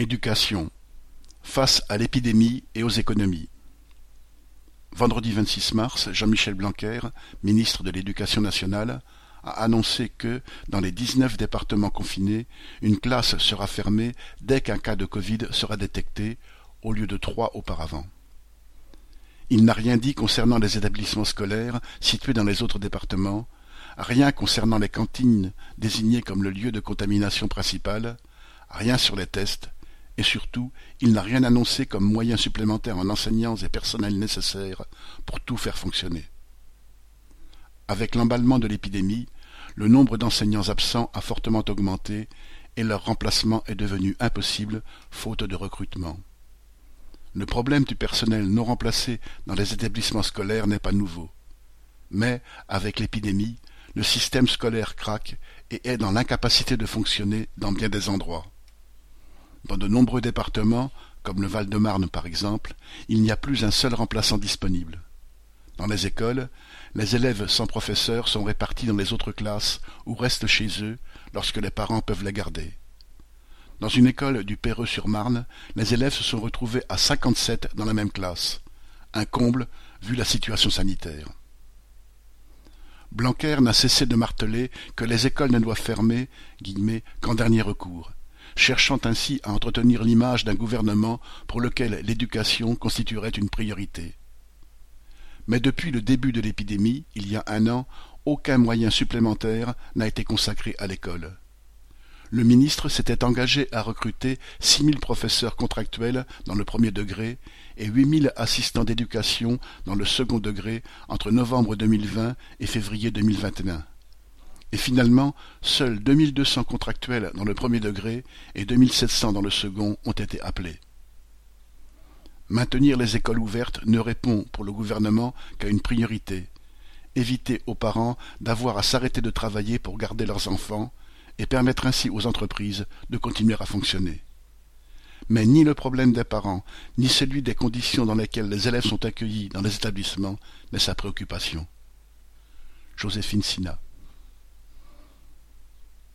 Éducation. Face à l'épidémie et aux économies. Vendredi 26 mars, Jean-Michel Blanquer, ministre de l'Éducation nationale, a annoncé que, dans les dix-neuf départements confinés, une classe sera fermée dès qu'un cas de Covid sera détecté, au lieu de trois auparavant. Il n'a rien dit concernant les établissements scolaires situés dans les autres départements, rien concernant les cantines désignées comme le lieu de contamination principal, rien sur les tests, et surtout, il n'a rien annoncé comme moyen supplémentaire en enseignants et personnels nécessaires pour tout faire fonctionner. Avec l'emballement de l'épidémie, le nombre d'enseignants absents a fortement augmenté et leur remplacement est devenu impossible faute de recrutement. Le problème du personnel non remplacé dans les établissements scolaires n'est pas nouveau. Mais, avec l'épidémie, le système scolaire craque et est dans l'incapacité de fonctionner dans bien des endroits. De nombreux départements, comme le Val-de-Marne par exemple, il n'y a plus un seul remplaçant disponible. Dans les écoles, les élèves sans professeur sont répartis dans les autres classes ou restent chez eux lorsque les parents peuvent les garder. Dans une école du Perreux-sur-Marne, les élèves se sont retrouvés à cinquante-sept dans la même classe. Un comble vu la situation sanitaire. Blanquer n'a cessé de marteler que les écoles ne doivent fermer qu'en dernier recours, cherchant ainsi à entretenir l'image d'un gouvernement pour lequel l'éducation constituerait une priorité. Mais depuis le début de l'épidémie, il y a un an, aucun moyen supplémentaire n'a été consacré à l'école. Le ministre s'était engagé à recruter six mille professeurs contractuels dans le premier degré et huit mille assistants d'éducation dans le second degré entre novembre 2020 et février 2021. Et finalement, seuls 2200 contractuels dans le premier degré et 2700 dans le second ont été appelés. Maintenir les écoles ouvertes ne répond pour le gouvernement qu'à une priorité éviter aux parents d'avoir à s'arrêter de travailler pour garder leurs enfants et permettre ainsi aux entreprises de continuer à fonctionner. Mais ni le problème des parents, ni celui des conditions dans lesquelles les élèves sont accueillis dans les établissements n'est sa préoccupation. Joséphine Sina